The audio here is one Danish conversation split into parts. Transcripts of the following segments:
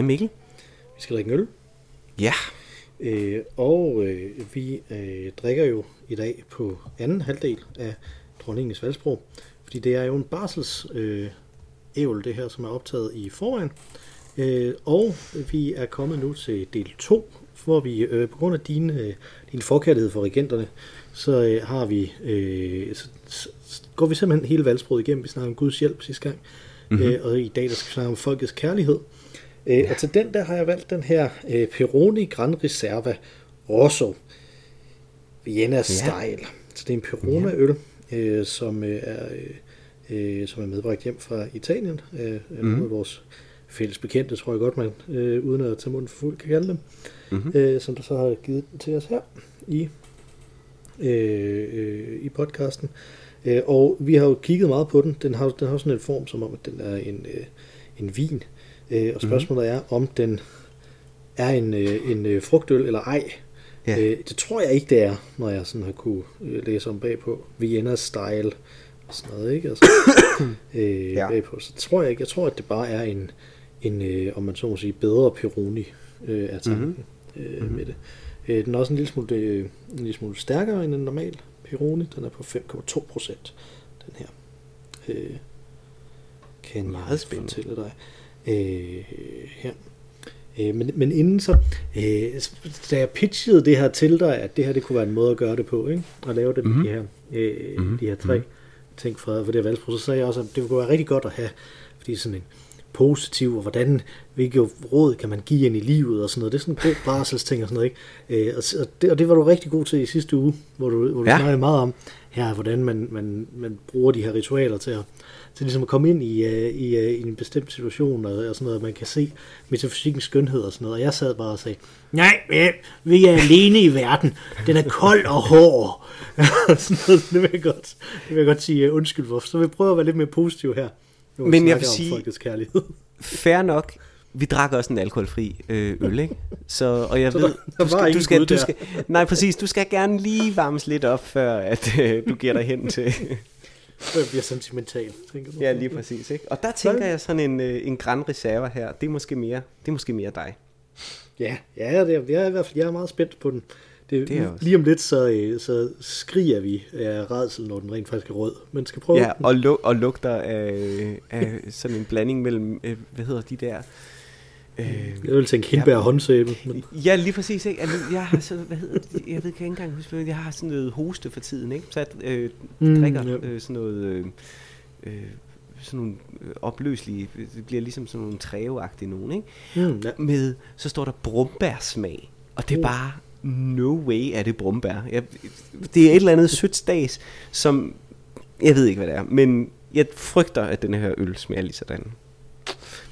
Hej Mikkel. Vi skal drikke en øl. Ja. Øh, og øh, vi øh, drikker jo i dag på anden halvdel af dronningens valgsprog. Fordi det er jo en barsels øh, ævl, det her, som er optaget i forvejen. Øh, og vi er kommet nu til del 2, hvor vi øh, på grund af din, øh, din forkærlighed for regenterne, så øh, har vi øh, så, så, går vi simpelthen hele valgsproget igennem. Vi snakker om Guds hjælp sidste gang. Mm-hmm. Øh, og i dag der skal vi snakke om folkets kærlighed. Øh, ja. Og til den der har jeg valgt den her øh, Peroni Gran Reserva Rosso Vienna ja. Style. Så det er en Perona-øl, øh, som, øh, er, øh, som er medbragt hjem fra Italien. Øh, mm. Nogle af vores fælles bekendte, tror jeg godt, man øh, uden at tage munden for fuld kan kalde dem. Mm-hmm. Øh, som der så har givet den til os her i, øh, øh, i podcasten. Øh, og vi har jo kigget meget på den. Den har, den har sådan en form, som om at den er en, øh, en vin. Øh, og spørgsmålet mm. er, om den er en, øh, en øh, frugtøl eller ej. Ja. Øh, det tror jeg ikke, det er, når jeg sådan har kunne øh, læse om bagpå. Vienna style og sådan noget, ikke? Altså, øh, ja. bagpå. Så tror jeg ikke. Jeg tror, at det bare er en, en øh, om man så må sige, bedre Peroni øh, af tanken mm-hmm. øh, mm-hmm. med det. Øh, den er også en lille smule, øh, en lille smule stærkere end en normal Peroni. Den er på 5,2 procent, den her. Øh, kan Meget jeg spændende. fortælle dig øh, her. Øh, men, men inden så, øh, da jeg pitchede det her til dig, at det her det kunne være en måde at gøre det på, ikke? at lave det mm-hmm. de, her, øh, mm-hmm. de her tre mm-hmm. ting fra, for det her valgsprog, så sagde jeg også, at det kunne være rigtig godt at have, fordi sådan en positiv, og hvordan, hvilke råd kan man give ind i livet og sådan noget. Det er sådan en god barselsting og sådan noget, ikke? Øh, og, det, og det var du rigtig god til i sidste uge, hvor du, hvor du ja. snakkede meget om, her, hvordan man, man, man bruger de her ritualer til at, til ligesom at komme ind i, uh, i, uh, i en bestemt situation og, og sådan noget, man kan se metafysikkens skønhed og sådan noget. Og jeg sad bare og sagde, nej, vi er alene i verden. Den er kold og hård. sådan noget, det vil jeg godt, det vil jeg godt sige uh, undskyld for. Så vi prøver at være lidt mere positiv her. Men jeg vil sige, folkets kærlighed. fair nok, vi drak også en alkoholfri øh, øl, ikke? Så, og jeg så ved, der, der du, skal, du, skal, du skal, nej præcis, du skal gerne lige varmes lidt op, før at øh, du giver dig hen til... Jeg bliver sentimental, tænker du. Ja, lige præcis, ikke? Og der tænker jeg sådan en, øh, en Grand Reserve her, det er måske mere, det er måske mere dig. Ja, ja det er, jeg er i hvert fald jeg er meget spændt på den. Det, det er lige om lidt, så, øh, så skriger vi af redsel, når den rent faktisk er rød. Men skal prøve Ja, og, lu- og lugter af, af sådan en blanding mellem, øh, hvad hedder de der... Øh, jeg vil tænke hindbær og håndsæbe. Men... Ja, lige præcis. Ikke? Altså, jeg har så, hvad hedder det? Jeg ved ikke engang huske, jeg har sådan noget hoste for tiden, ikke? Så jeg øh, mm, drikker ja. øh, sådan noget... Øh, øh, sådan nogle opløselige, det bliver ligesom sådan nogle træveagtige nogen, ikke? Mm, ja. Med, så står der brumbærsmag, og det er uh. bare no way er det brumbær. Jeg, det er et eller andet sødt stads, som, jeg ved ikke hvad det er, men jeg frygter, at den her øl smager lige sådan.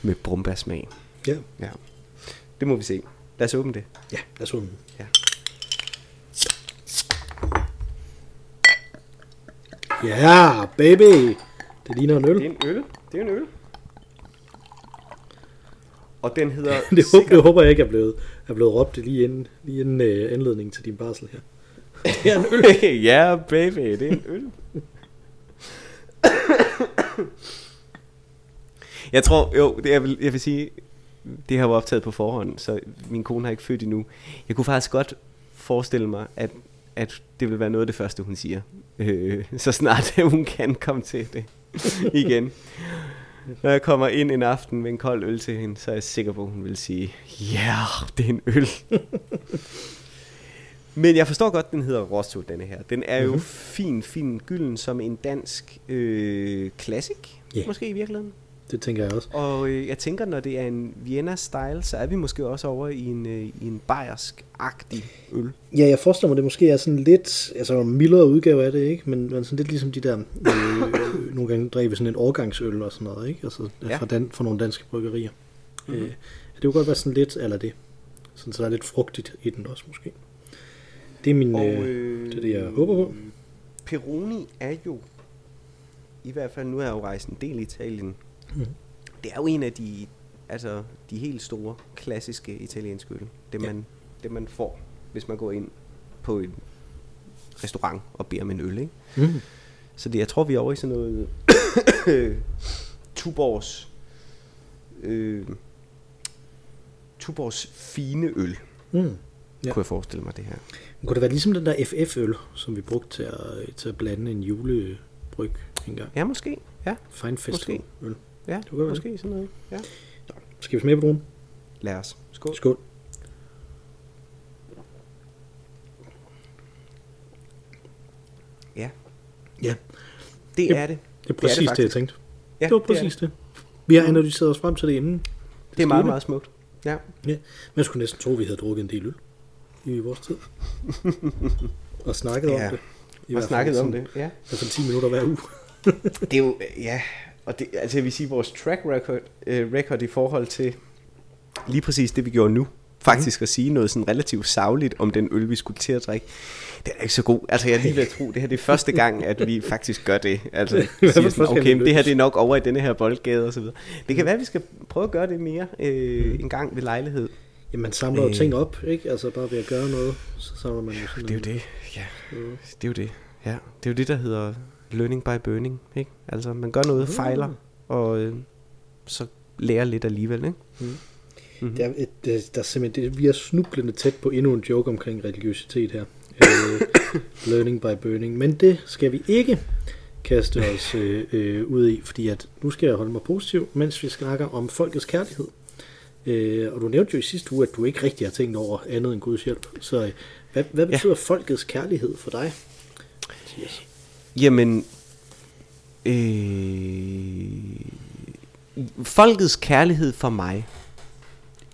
Med brumbærsmag. Ja. ja. Det må vi se. Lad os åbne det. Ja, lad os åbne Ja. Ja, baby! Det ligner en øl. Det er en øl. Det er en øl. Og den hedder... det, håber, det håber jeg ikke er blevet, er blevet råbt lige inden, lige inden uh, anledningen til din barsel her. Det er en øl. ja, baby, det er en øl. jeg tror, jo, det jeg vil, jeg vil sige, det har jo optaget på forhånd, så min kone har ikke født endnu. Jeg kunne faktisk godt forestille mig, at, at det vil være noget af det første, hun siger. Øh, så snart hun kan komme til det igen. Når jeg kommer ind en aften med en kold øl til hende, så er jeg sikker på, at hun vil sige, ja, yeah, det er en øl. Men jeg forstår godt, den hedder Rosso, denne her. Den er jo mm-hmm. fin, fin gylden som en dansk øh, classic, yeah. måske i virkeligheden. Det tænker jeg også. Og øh, jeg tænker, når det er en Vienna-style, så er vi måske også over i en, øh, i en bayersk-agtig øl. Ja, jeg forestiller mig, det måske er sådan lidt, altså en mildere udgave af det, ikke? Men, men sådan lidt ligesom de der, øh, nogle gange driver sådan en årgangsøl og sådan noget, ikke? Altså ja. fra, dan, fra nogle danske bryggerier. Mm-hmm. Øh, det kunne godt være sådan lidt, eller det. Sådan, så der er lidt frugtigt i den også, måske. Det er min, og, øh, det er det, jeg håber på. Peroni er jo, i hvert fald nu er jeg jo rejst en del i Italien, Mm. Det er jo en af de, altså, de helt store, klassiske italienske øl. Det, ja. man, det man får, hvis man går ind på en restaurant og beder om en øl. Ikke? Mm. Så det, jeg tror, vi er over i sådan noget Tuborgs øh, Tuborgs fine øl, Mm. ja. Kunne jeg forestille mig det her. Kunne det være ligesom den der FF-øl, som vi brugte til at, til at blande en julebryg engang? Ja, måske. Ja, Fine festival øl. Ja Det kunne måske sådan noget. Ja. Skal vi smage på dronen? Lad os. Skål. Skål. Ja, Ja, det er det. det er præcis det, det, jeg faktisk. tænkte. Ja, det var er præcis det, det. Vi har analyseret os frem til det inden. Det er meget, meget smukt. Ja. Ja. Man skulle næsten tro, at vi havde drukket en del øl i vores tid. og snakket Ja. om det. I Jeg fald snakket om det. Ja. I hvert fald 10 minutter hver uge. Det er jo, ja, og det, altså jeg vil sige, vores track record, øh, record i forhold til lige præcis det, vi gjorde nu, faktisk at sige noget sådan relativt savligt om den øl, vi skulle til at drikke, det er ikke så god. Altså jeg er lige ved at tro, det her det er første gang, at vi faktisk gør det. Altså siger sådan, okay, det her det er nok over i denne her boldgade og så videre. Det kan være, at vi skal prøve at gøre det mere øh, en gang ved lejlighed. Jamen, man samler jo Øh. ting op, ikke? Altså bare ved at gøre noget, så samler man jo sådan Det er jo det, ja. Det er jo det, ja. Det er jo det, der hedder learning by burning, ikke? Altså man gør noget, fejler, og øh, så lærer lidt alligevel, ikke? Mm. Det er, et, det, der er simpelthen, det, vi er snublende tæt på endnu en joke omkring religiøsitet her. Øh, learning by burning. Men det skal vi ikke kaste os øh, øh, ud i, fordi at nu skal jeg holde mig positiv, mens vi snakker om folkets kærlighed. Øh, og du nævnte jo i sidste uge, at du ikke rigtig har tænkt over andet end Guds hjælp. Så øh, hvad, hvad Ja. betyder folkets kærlighed for dig? Jamen, øh, folkets kærlighed for mig,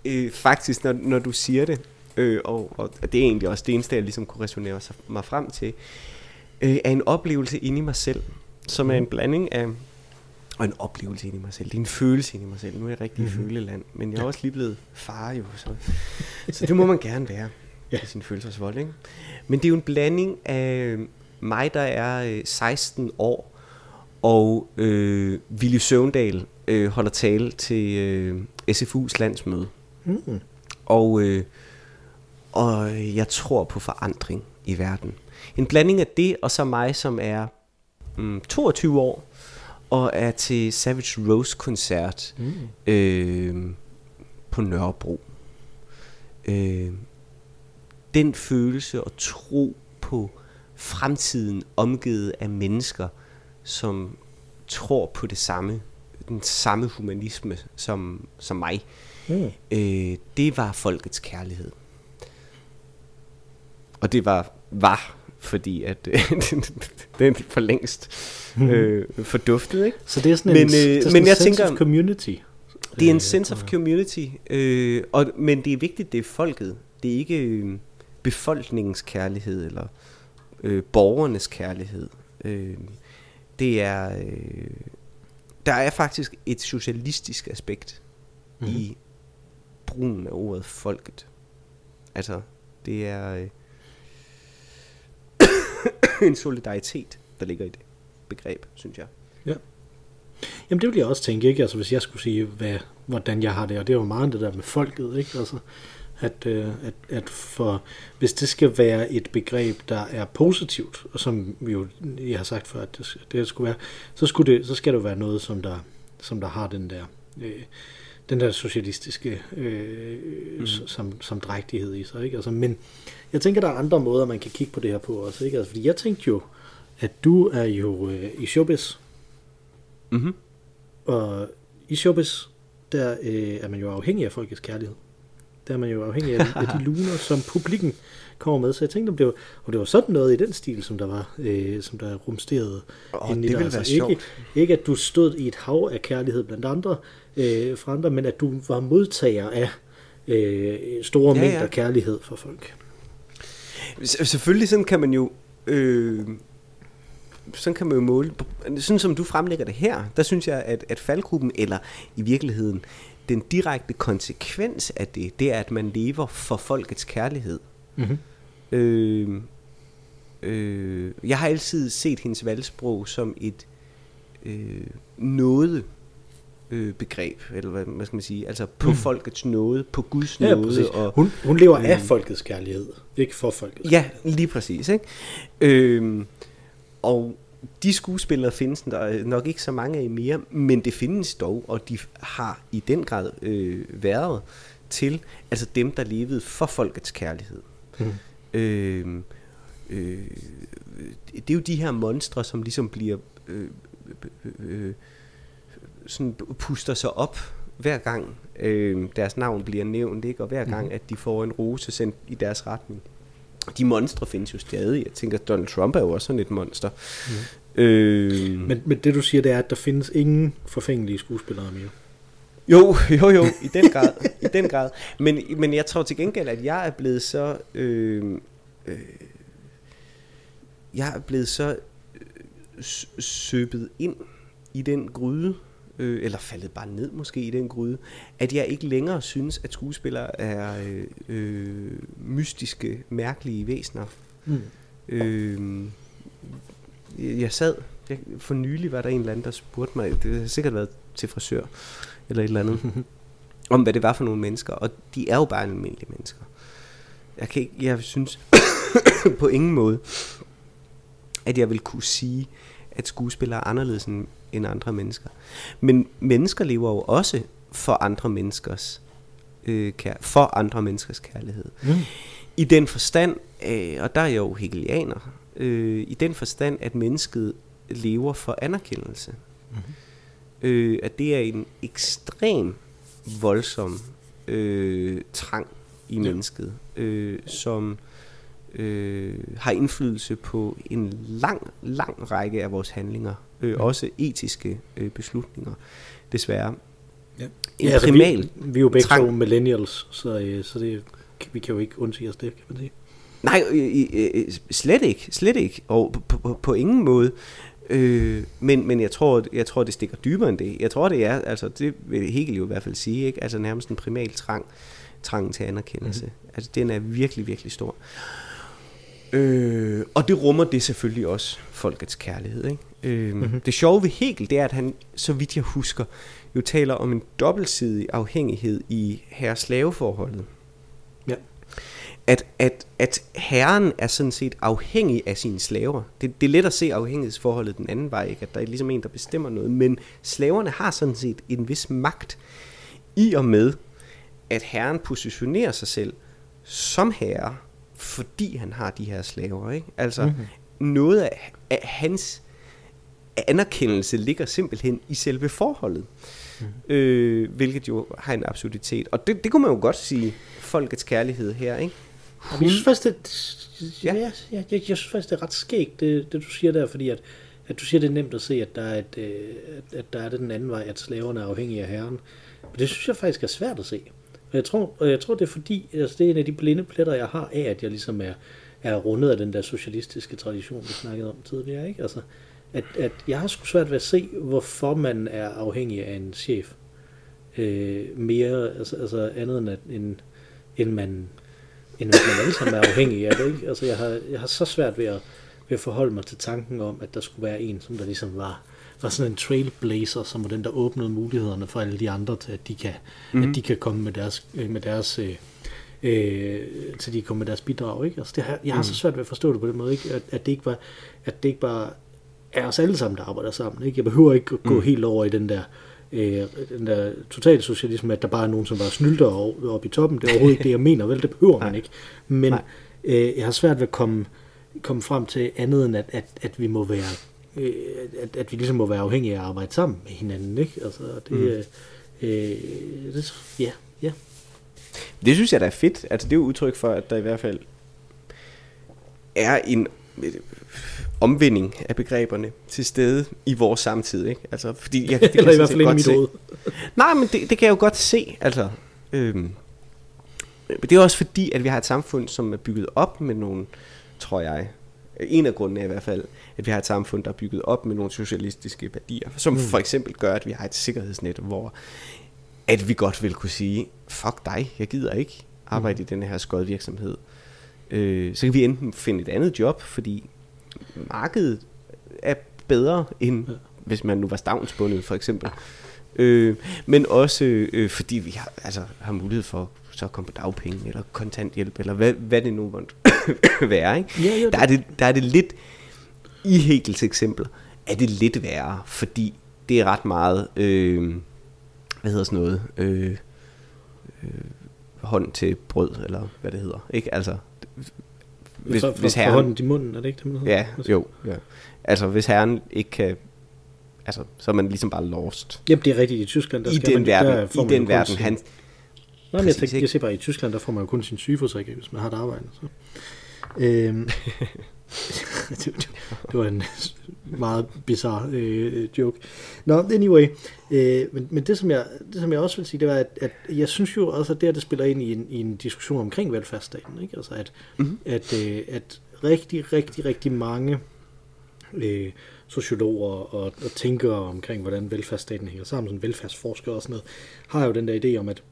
øh, faktisk, når, når du siger det, øh, og, og det er egentlig også det eneste, jeg ligesom kunne resonere sig- mig frem til, øh, er en oplevelse inde i mig selv, som er en blanding af, og en oplevelse inde i mig selv, det er en følelse inde i mig selv. Nu er jeg rigtig mm-hmm. føleland, men jeg er også lige blevet far jo, så, så det må man gerne være ja. i sin følelsesvold, ikke? Men det er jo en blanding af mig, der er øh, 16 år, og øh, Willy Søvndal øh, holder tale til øh, SFU's landsmøde. Mm. Og, øh, og jeg tror på forandring i verden. En blanding af det, og så mig, som er mm, 22 år, og er til Savage Rose-koncert Mm. øh, på Nørrebro. Øh, den følelse og tro på fremtiden omgivet af mennesker, som tror på det samme, den samme humanisme som, som mig, Mm. øh, det var folkets kærlighed. Og det var, var fordi at øh, den for længst øh, forduftet, ikke? Så det er sådan Men, en, øh, det er sådan men en jeg sense tænker- of community. Det er en Øh, sense of community, øh, og, men det er vigtigt, det er folket. Det er ikke øh, befolkningens kærlighed, eller øh, borgernes kærlighed. Øh, det er, øh, der er faktisk et socialistisk aspekt mm-hmm. i brugen af ordet folket. Altså, det er øh, en solidaritet, der ligger i det begreb, synes jeg. Jamen det ville jeg også tænke, ikke? Altså hvis jeg skulle sige, hvad, hvordan jeg har det, og det er jo meget det der med folket, ikke? Altså, at, øh, at, at for, hvis det skal være et begreb, der er positivt, og som vi jo, jeg har sagt før, at det, det skulle være, så, skulle det, så skal det jo være noget, som der, som der har den der, øh, den der socialistiske øh, mm. som, som drægtighed i sig, ikke? Altså, men jeg tænker, der er andre måder, man kan kigge på det her på også, ikke? Altså, fordi jeg tænkte jo, at du er jo øh, i showbiz, Mm-hmm. og i showbiz, der øh, er man jo afhængig af folkets kærlighed. Der er man jo afhængig af, af de luner, som publikken kommer med. Så jeg tænkte, om det var, om det var sådan noget i den stil, som der var, øh, som der rumsterede Åh, inde i det dig. være ikke, sjovt. ikke at du stod i et hav af kærlighed blandt andre, øh, fra andre, men at du var modtager af øh, store Ja, ja, ja. mængder kærlighed for folk. Selvfølgelig sådan kan man jo øh, sådan kan man jo måle sådan som du fremlægger det her der synes jeg at, at faldgruppen eller i virkeligheden den direkte konsekvens af det det er at man lever for folkets kærlighed Mm-hmm. øh, øh, jeg har altid set hendes valgsprog som et øh, nåde øh, begreb eller hvad, hvad skal man sige altså på mm. folkets nåde på Guds Ja, nåde præcis. og Hun, hun lever af øh, folkets kærlighed, ikke for folkets Ja, lige præcis. Ikke? Øhm, og de skuespillere findes der nok ikke så mange af mere, men det findes dog, og de har i den grad øh, været til, altså dem, der levede for folkets kærlighed. Mm. Øh, øh, det er jo de her monstre, som ligesom bliver øh, øh, sådan puster sig op hver gang øh, deres navn bliver nævnt, ikke? og hver gang, mm. at de får en rose sendt i deres retning. De monstre findes jo stadig. Jeg tænker, Donald Trump er jo også sådan et monster. Mm. Øh, men, men det du siger, det er, at der findes ingen forfængelige skuespillere mere. Jo, jo, jo, i den grad. i den grad. Men, men jeg tror til gengæld, at jeg er blevet så... Øh, øh, jeg er blevet så øh, søbet ind i den gryde, øh, eller faldet bare ned måske i den gryde, at jeg ikke længere synes, at skuespillere er øh, øh, mystiske, mærkelige væsener. Mm. Øh, jeg sad, jeg, for nylig var der en eller anden, der spurgte mig, det har sikkert været til frisør, eller et eller andet, om hvad det var for nogle mennesker, og de er jo bare almindelige mennesker. Jeg, kan ikke, jeg synes på ingen måde, at jeg vil kunne sige, at skuespillere er anderledes end, end andre mennesker. Men mennesker lever jo også for andre menneskers øh, kær, for andre menneskers kærlighed. Mm. I den forstand, øh, og der er jeg jo hegelianer, øh, i den forstand, at mennesket lever for anerkendelse. Mm. Øh, at det er en ekstrem voldsom øh, trang i ja. mennesket, øh, som øh, har indflydelse på en lang, lang række af vores handlinger. Øh, ja. Også etiske øh, beslutninger, desværre. Ja. En ja, altså, primal vi, vi er jo begge to millennials, så, øh, så det, vi kan jo ikke undsige os det, kan man sige. Nej, øh, øh, slet ikke, slet ikke, og på, på, på ingen måde. Øh, men, men jeg tror, jeg tror, det stikker dybere end det. Jeg tror, det er, altså det vil Hegel jo i hvert fald sige, ikke? altså nærmest en primal trang, trang til anerkendelse. Mm-hmm. Altså den er virkelig, virkelig stor. Øh, og det rummer det selvfølgelig også folkets kærlighed. Ikke? Øh, mm-hmm. Det sjove ved Hegel, det er, at han, så vidt jeg husker, jo taler om en dobbeltsidig afhængighed i herre-slaveforholdet. Ja. At, at, at herren er sådan set afhængig af sine slaver. Det, det er let at se afhængighedsforholdet den anden vej, ikke? at der er ligesom en, der bestemmer noget. Men slaverne har sådan set en vis magt i og med, at herren positionerer sig selv som herre fordi han har de her slaver. Ikke? Altså, mm-hmm. noget af, af hans anerkendelse ligger simpelthen i selve forholdet. Mm. Øh, hvilket jo har en absurditet. Og det, det kunne man jo godt sige, folkets kærlighed her, ikke? Hun... Jeg synes faktisk, det, ja. jeg, jeg, jeg, jeg synes faktisk, det er ret skægt, det, det du siger der, fordi at, at du siger, det er nemt at se, at der er, et, øh, at, at der er det den anden vej, at slaverne er afhængige af herren. Men det synes jeg faktisk er svært at se. Men jeg tror, og jeg tror det er fordi, altså det er en af de blinde pletter, jeg har af, at jeg ligesom er, er rundet af den der socialistiske tradition, vi snakkede om tidligere. Ikke? Altså, at, at jeg har sgu svært ved at se, hvorfor man er afhængig af en chef. Øh, mere, altså, altså andet end, at, end, end man end at man alle sammen er afhængig af det. Ikke? Altså, jeg, har, jeg har så svært ved at, ved at forholde mig til tanken om, at der skulle være en, som der ligesom var var sådan en trailblazer, som var den, der åbnede mulighederne for alle de andre til, at de kan, mm. at de kan komme med deres, øh, med deres øh, øh, til de kommer med deres bidrag. Ikke? Altså, det har, jeg har mm. så svært ved at forstå det på den måde, ikke? At, at, det ikke var, at det ikke bare er os alle sammen, der arbejder sammen. Ikke? Jeg behøver ikke at gå mm. helt over i den der øh, den der total socialisme, at der bare er nogen, som bare snylter oppe op i toppen. Det er overhovedet ikke det, jeg mener, vel? Det behøver man ikke. Men øh, jeg har svært ved at komme, komme frem til andet end, at, at, at vi må være øh, at, at vi ligesom må være afhængige af at arbejde sammen med hinanden, ikke? Altså, det, mm. øh, øh det, ja, ja. Det synes jeg, der er fedt. Altså, det er jo udtryk for, at der i hvert fald er en øh, omvinding af begreberne til stede i vores samtid, ikke? Altså, fordi jeg, det kan Eller i hvert fald i mit. Nej, men det, det kan jeg jo godt se, altså. Øhm, men det er også fordi, at vi har et samfund, som er bygget op med nogle, tror jeg, en af grundene er i hvert fald, at vi har et samfund, der er bygget op med nogle socialistiske værdier, som mm. for eksempel gør, at vi har et sikkerhedsnet, hvor at vi godt vil kunne sige, fuck dig, jeg gider ikke arbejde mm. i den her skodvirksomhed. Øh, så kan vi enten finde et andet job, fordi markedet er bedre end ja. hvis man nu var stavnsbundet for eksempel. Øh, men også øh, fordi vi har, altså, har mulighed for så at komme på dagpenge eller kontanthjælp eller hvad, hvad det nu måtte være. Ikke? Ja, jo, der, er det, der er det lidt i Hegels eksempler er det lidt værre, fordi det er ret meget, øh, hvad hedder sådan noget, øh, øh, hånd til brød, eller hvad det hedder, ikke? Altså, hvis, for, for, hvis herren, for hånden i munden, er det ikke det, man hedder? Ja, jo, ja. Altså, hvis herren ikke kan altså, så er man ligesom bare lost. Jamen, det er rigtigt. I Tyskland, der I skal den man, verden, der I den verden, han... Nej, men jeg, tænker, jeg siger bare, i Tyskland, der får man jo kun sin sygeforsikring, hvis man har et arbejde. Så. Øhm, det, det, det var en meget bizarre øh, joke. Nå, no, anyway. Øh, men, men det, som jeg, det, som jeg også vil sige, det var, at, at jeg synes jo også, at det, at det spiller ind i en, i en diskussion omkring velfærdsstaten. Ikke? Altså, at, mm-hmm. at, øh, at rigtig, rigtig, rigtig mange øh, sociologer og, og tænkere omkring, hvordan velfærdsstaten hænger sammen, sådan velfærdsforskere og sådan noget, har jo den der idé om, at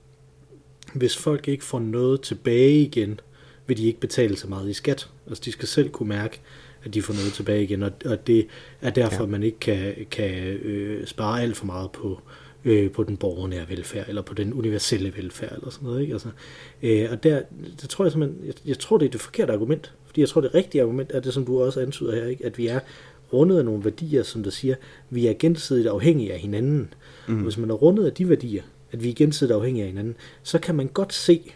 hvis folk ikke får noget tilbage igen, vil de ikke betale så meget i skat. Altså de skal selv kunne mærke, at de får noget tilbage igen, og, og det er derfor, ja. man ikke kan, kan øh, spare alt for meget på, øh, på den borgernære velfærd, eller på den universelle velfærd, eller sådan noget. Ikke? Altså, øh, og der, det tror jeg simpelthen, jeg, jeg tror, det er det forkerte argument, fordi jeg tror, det rigtige argument er det, som du også antyder her, ikke? at vi er rundet af nogle værdier, som der siger, vi er gensidigt afhængige af hinanden. Mm. Og hvis man er rundet af de værdier, at vi er gensidigt afhængige af hinanden, så kan man godt se,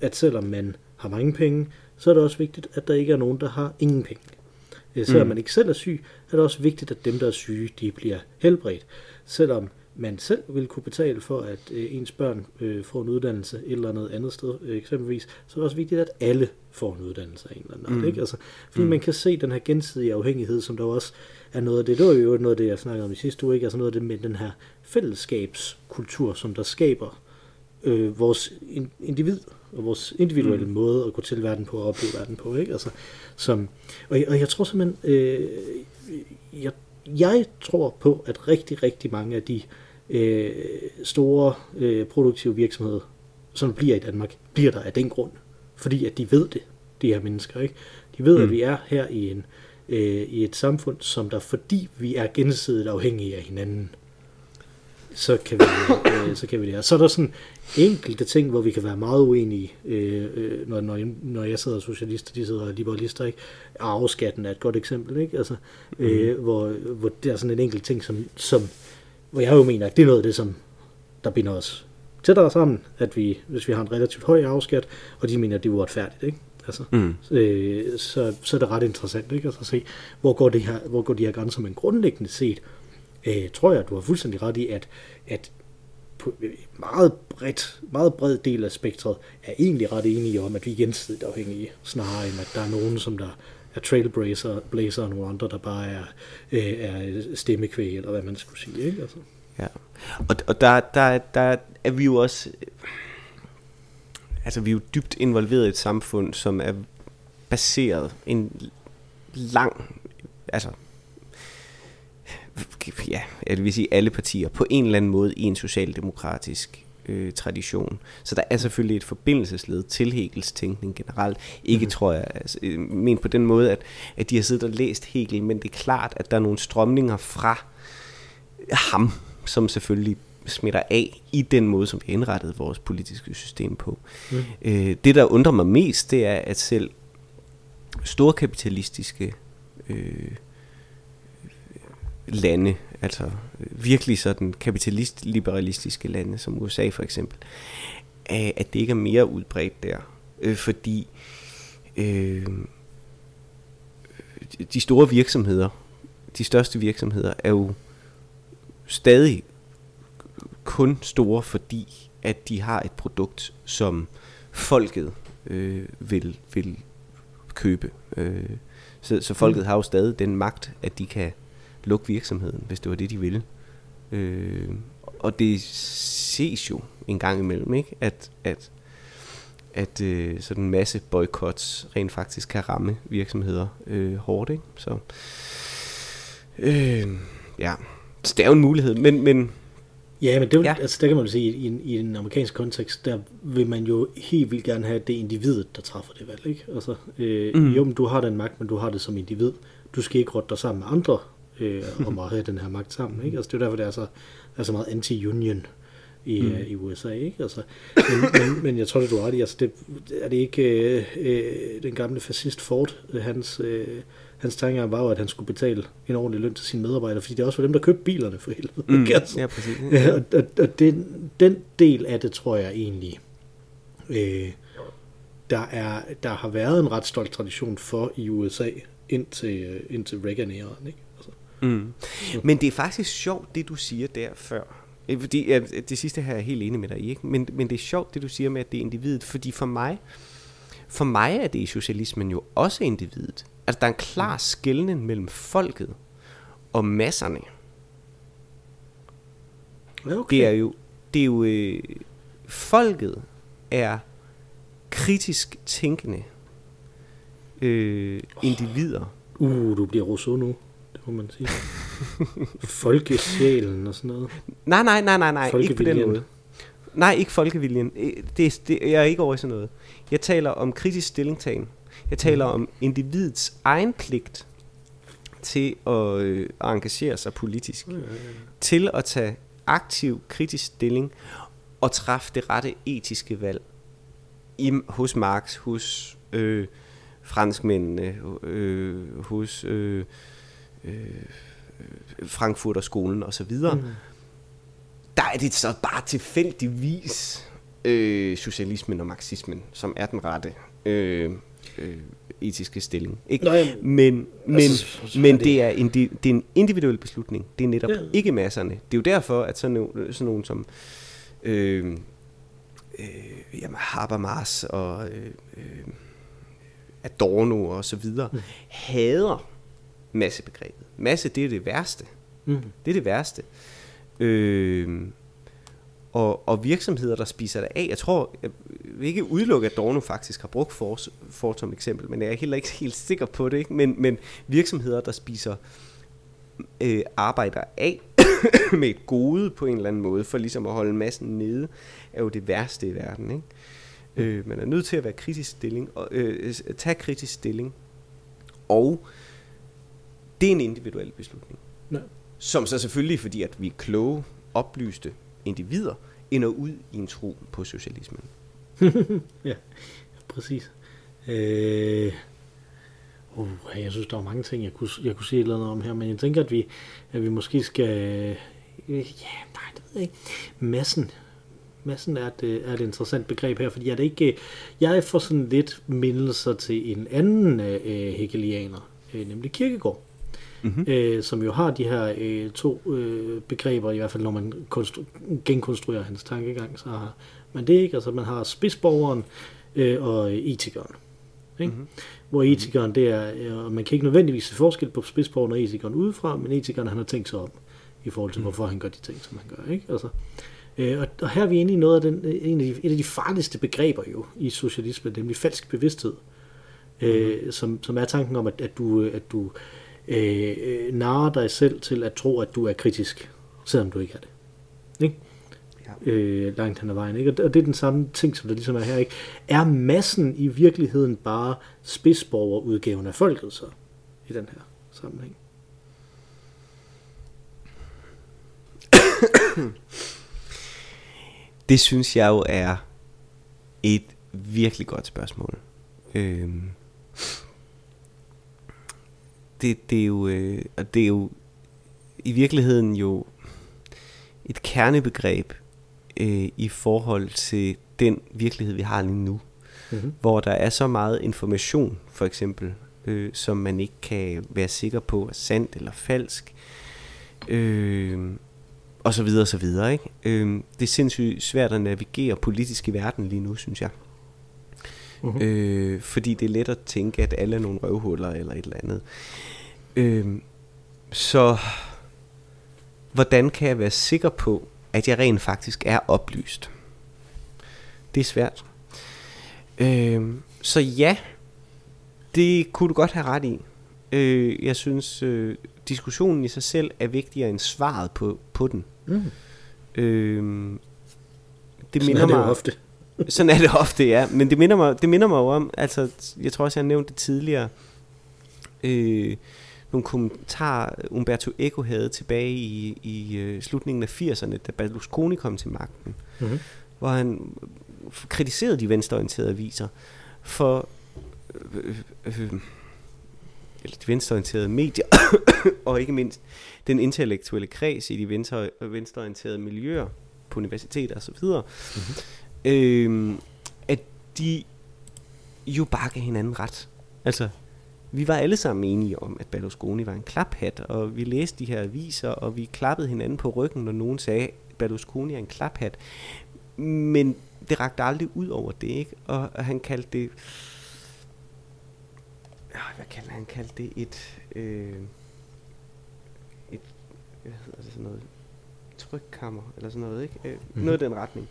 at selvom man har mange penge, så er det også vigtigt, at der ikke er nogen, der har ingen penge. Øh, selvom mm. man ikke selv er syg, er det også vigtigt, at dem, der er syge, de bliver helbredt. Selvom man selv vil kunne betale for, at øh, ens børn øh, får en uddannelse et eller andet andet sted, eksempelvis, så er det også vigtigt, at alle får en uddannelse af en eller anden mm. ikke? Altså, fordi mm. man kan se den her gensidige afhængighed, som der også er noget af det, det var jo noget af det, jeg snakkede om i sidste uge, ikke? altså noget af det med den her fællesskabskultur, som der skaber øh, vores individ og vores individuelle mm. måde at gå til verden på og opleve verden på. Ikke? Altså, som, og, og jeg tror simpelthen, øh, jeg, jeg tror på, at rigtig, rigtig mange af de øh, store øh, produktive virksomheder, som bliver i Danmark, bliver der af den grund. Fordi at de ved det, de her mennesker. Ikke? De ved, mm. at vi er her i, en, øh, i et samfund, som der, fordi vi er gensidigt afhængige af hinanden, så kan vi, øh, så kan vi det her. Så er der sådan enkelte ting, hvor vi kan være meget uenige, øh, øh når, når, når jeg sidder socialister, de sidder liberalister, ikke? Arveskatten er et godt eksempel, ikke? Altså, øh, mm. hvor, hvor der er sådan en enkelt ting, som, som, hvor jeg jo mener, at det er noget af det, som der binder os tættere sammen, at vi, hvis vi har en relativt høj afskat, og de mener, at det er uretfærdigt, ikke? Altså, mm. øh, så, så er det ret interessant ikke? Altså, at se, hvor går, det her, hvor går de her grænser, men grundlæggende set, øh, tror jeg, at du har fuldstændig ret i, at, at på meget bredt, meget bred del af spektret er egentlig ret enige om, at vi er gensidigt afhængige, snarere end at der er nogen, som der er trailblazer, blazer, og nogle andre, der bare er, øh, er stemmekvæg, eller hvad man skulle sige. Ikke? Altså. Ja, og, og der, der, der er vi jo også, altså vi er jo dybt involveret i et samfund, som er baseret en lang, altså ja, det vil sige alle partier, på en eller anden måde i en socialdemokratisk øh, tradition. Så der er selvfølgelig et forbindelsesled til Hegels tænkning generelt. Ikke mm. tror jeg, altså, øh, men på den måde, at, at de har siddet og læst Hegel, men det er klart, at der er nogle strømninger fra ham, som selvfølgelig smitter af i den måde, som vi har indrettet vores politiske system på. Mm. Øh, det, der undrer mig mest, det er, at selv storkapitalistiske øh, lande, altså virkelig sådan kapitalist-liberalistiske lande, som USA for eksempel, at det ikke er mere udbredt der. Øh, fordi øh, de store virksomheder, de største virksomheder, er jo stadig kun store, fordi at de har et produkt, som folket øh, vil, vil købe. Øh, så, så folket mm. har jo stadig den magt, at de kan lukke virksomheden, hvis det var det, de ville. Øh, og det ses jo en gang imellem, ikke? at, at, at øh, sådan en masse boykots rent faktisk kan ramme virksomheder øh, hårdt. Ikke? Så, øh, ja. Så det er jo en mulighed, men, men Ja, men det, ja. altså, der kan man sige, i, i en amerikansk kontekst, der vil man jo helt vildt gerne have det individet, der træffer det valg. Ikke? Altså, øh, mm. Jo, men du har den magt, men du har det som individ. Du skal ikke råde dig sammen med andre øh, om at have den her magt sammen. Ikke? Altså, det er derfor, det er så, er så meget anti-union i, mm. i USA. Ikke? Altså, men, men, men jeg tror, det du har ret i. Altså, det, er det ikke øh, øh, den gamle fascist Ford, hans... Øh, hans tanke var jo, at han skulle betale en ordentlig løn til sine medarbejdere, fordi det er også for dem, der købte bilerne for helvede. Mm, altså. Ja, præcis. Ja. og og, og den, den del af det, tror jeg egentlig, øh, der, er, der har været en ret stolt tradition for i USA indtil, øh, indtil Reagan-æraen. Ikke? Altså. Mm. Men det er faktisk sjovt, det du siger der før. Øh, fordi, ja, det sidste her er jeg helt enig med dig i, ikke? Men, men det er sjovt, det du siger med, at det er individet, fordi for mig, for mig er det i socialismen jo også individet. Altså, der er en klar mm. skældning mellem folket og masserne. Okay. Det er jo, det er jo øh, folket er kritisk tænkende øh, individer. Uh, du bliver Rousseau nu, må man sige. Folkesjælen og sådan noget. Nej, nej, nej, nej, nej, ikke på den måde. Nej, ikke folkeviljen. Øh, det, det, jeg er ikke over i sådan noget. Jeg taler om kritisk stillingtagen. Jeg taler mm. om individets egen pligt til at, øh, engagere sig politisk. Mm. Til at tage aktiv, kritisk stilling og træffe det rette etiske valg. I, hos Marx, hos øh, franskmændene, øh, hos øh, øh, Frankfurterskolen osv., mm. der er det så bare tilfældigvis øh, socialismen og marxismen, som er den rette øh, øh, etiske stilling. Ikke? Nå, jamen, men men, altså, men det, er en, det er en individuel beslutning. Det er netop ja. ikke masserne. Det er jo derfor, at sådan, sådan nogen som øh, øh, jamen Habermas og øh, øh, Adorno og så videre, mm. hader massebegrebet. Masse, det er det værste. Mm. Det er det værste. Øh, og, og virksomheder, der spiser det af. Jeg tror, jeg vil ikke udelukke, at Dorno faktisk har brugt for, for som eksempel, men jeg er heller ikke helt sikker på det. Ikke? Men, men virksomheder, der spiser øh, arbejder af med et gode på en eller anden måde, for ligesom at holde massen nede, er jo det værste i verden. Ikke? Øh, man er nødt til at være kritisk stilling, og, øh, tage kritisk stilling, og det er en individuel beslutning. Ja. Som så selvfølgelig, fordi at vi er kloge, oplyste individer, ender ud i en tro på socialismen. ja, præcis. Øh, uh, jeg synes, der er mange ting, jeg kunne, jeg kunne sige et eller andet om her, men jeg tænker, at vi, at vi måske skal... Øh, ja, nej, det ved jeg ikke. Massen. Massen er et, er et interessant begreb her, fordi jeg, er det ikke, jeg får sådan lidt mindelser til en anden øh, hegelianer, øh, nemlig Kirkegaard mm-hmm. øh, som jo har de her øh, to øh, begreber, i hvert fald når man konstru- genkonstruerer hans tankegang, så har man det ikke. Altså man har spidsborgeren øh, og etikeren. Ikke? Mm-hmm. Hvor etikeren, det er, øh, man kan ikke nødvendigvis se forskel på spidsborgeren og etikeren udefra, men etikeren han har tænkt sig om, i forhold til, mm. hvorfor han gør de ting, som han gør. Ikke? Altså, øh, og, og her er vi inde i noget af den, en af de, et af de farligste begreber jo i socialismen, nemlig falsk bevidsthed. Mm. Øh, som, som er tanken om, at, at du, at du Øh, øh, narre dig selv til at tro, at du er kritisk, selvom du ikke er det. Ikke? Ja. Øh, langt hen ad vejen. Ikke? Og det er den samme ting, som der ligesom er her. Ikke? Er massen i virkeligheden bare spidsborgerudgaven af folket så, i den her sammenhæng? det synes jeg jo er et virkelig godt spørgsmål. Øhm, det, det, er jo, øh, det er jo i virkeligheden jo et kernebegreb øh, i forhold til den virkelighed, vi har lige nu. Mm-hmm. Hvor der er så meget information, for eksempel, øh, som man ikke kan være sikker på er sandt eller falsk. Øh, og så videre og så videre. Ikke? Øh, det er sindssygt svært at navigere politisk i verden lige nu, synes jeg. Uh-huh. Øh, fordi det er let at tænke, at alle er nogle røvhuller eller et eller andet. Øh, så hvordan kan jeg være sikker på, at jeg rent faktisk er oplyst? Det er svært. Øh, så ja, det kunne du godt have ret i. Øh, jeg synes, øh, diskussionen i sig selv er vigtigere end svaret på, på den. Mm. Øh, det minder er det mig, ofte. Sådan er det ofte, ja. Men det minder mig, det minder mig jo om, altså, jeg tror også, jeg har nævnt det tidligere, øh, nogle kommentarer, Umberto Eco havde tilbage i, i øh, slutningen af 80'erne, da Berlusconi kom til magten, Mm-hmm. hvor han kritiserede de venstreorienterede aviser for øh, øh, øh, eller de venstreorienterede medier, og ikke mindst den intellektuelle kreds i de venstre, venstreorienterede miljøer på universiteter osv., mm-hmm. Øh, at de jo bare gav hinanden ret. Altså, vi var alle sammen enige om, at Berlusconi var en klaphat, og vi læste de her aviser, og vi klappede hinanden på ryggen, når nogen sagde, at Berlusconi er en klaphat. Men det rakte aldrig ud over det, ikke? Og han kaldte det... Ja, hvad kaldte han? Han kaldte det et... Øh, et... Hvad hedder det sådan noget? Trykkammer, eller sådan noget, ikke? Øh. Noget i den retning.